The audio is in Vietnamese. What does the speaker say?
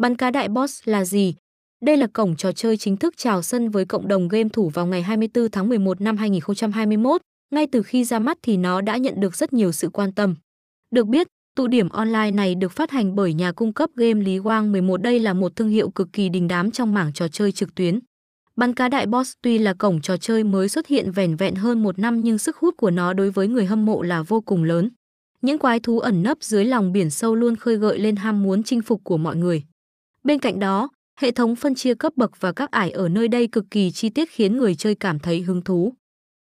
Bắn cá đại boss là gì? Đây là cổng trò chơi chính thức chào sân với cộng đồng game thủ vào ngày 24 tháng 11 năm 2021. Ngay từ khi ra mắt thì nó đã nhận được rất nhiều sự quan tâm. Được biết, tụ điểm online này được phát hành bởi nhà cung cấp game Lý Quang 11. Đây là một thương hiệu cực kỳ đình đám trong mảng trò chơi trực tuyến. Bắn cá đại boss tuy là cổng trò chơi mới xuất hiện vẻn vẹn hơn một năm nhưng sức hút của nó đối với người hâm mộ là vô cùng lớn. Những quái thú ẩn nấp dưới lòng biển sâu luôn khơi gợi lên ham muốn chinh phục của mọi người. Bên cạnh đó, hệ thống phân chia cấp bậc và các ải ở nơi đây cực kỳ chi tiết khiến người chơi cảm thấy hứng thú.